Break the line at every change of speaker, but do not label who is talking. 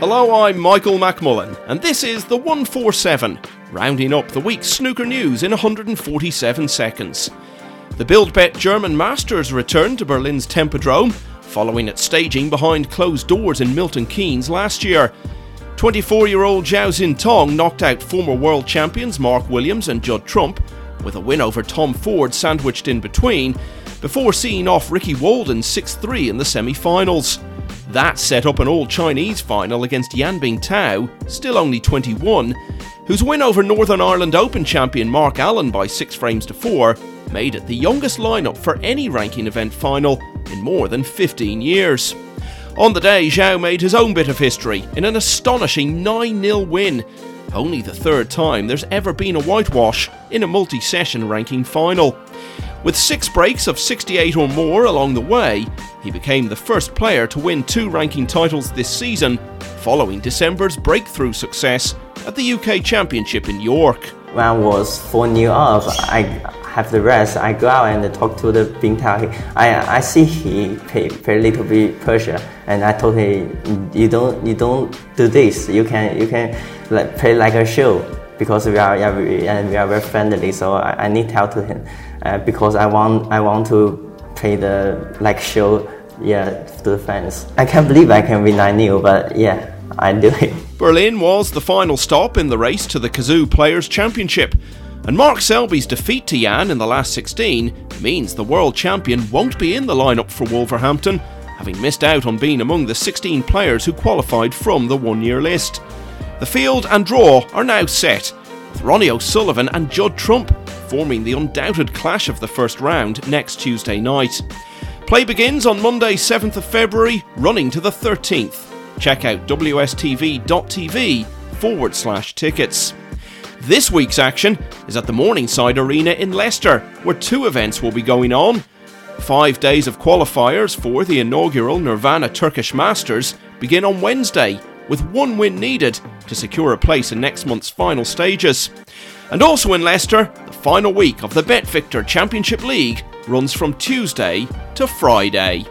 Hello, I'm Michael McMullen, and this is the 147, rounding up the week's snooker news in 147 seconds. The BuildBet German Masters returned to Berlin's Tempodrome, following its staging behind closed doors in Milton Keynes last year. 24 year old Zhao Xintong knocked out former world champions Mark Williams and Judd Trump, with a win over Tom Ford sandwiched in between, before seeing off Ricky Walden 6 3 in the semi finals. That set up an all Chinese final against Yan Bingtao, still only 21, whose win over Northern Ireland Open champion Mark Allen by 6 frames to 4 made it the youngest lineup for any ranking event final in more than 15 years. On the day, Zhao made his own bit of history in an astonishing 9 0 win, only the third time there's ever been a whitewash in a multi session ranking final. With six breaks of 68 or more along the way, he became the first player to win two ranking titles this season, following December's breakthrough success at the UK Championship in York.
When I was 4 0 up, I have the rest. I go out and talk to the Bingtao. I I see he play, play a little bit pressure, and I told him, you don't you don't do this. You can you can like play like a show because we are yeah, we, and we are very friendly. So I, I need help to him uh, because I want I want to play the like show yeah to the fans. I can't believe I can win 9 but yeah, I do it.
Berlin was the final stop in the race to the Cazoo Players Championship. And Mark Selby's defeat to Yan in the last 16 means the world champion won't be in the lineup for Wolverhampton, having missed out on being among the 16 players who qualified from the one year list. The field and draw are now set, with Ronnie O'Sullivan and Judd Trump forming the undoubted clash of the first round next Tuesday night. Play begins on Monday, 7th of February, running to the 13th. Check out wstv.tv forward slash tickets. This week's action is at the Morningside Arena in Leicester, where two events will be going on. Five days of qualifiers for the inaugural Nirvana Turkish Masters begin on Wednesday, with one win needed to secure a place in next month's final stages. And also in Leicester, the final week of the BetVictor Championship League runs from Tuesday to Friday.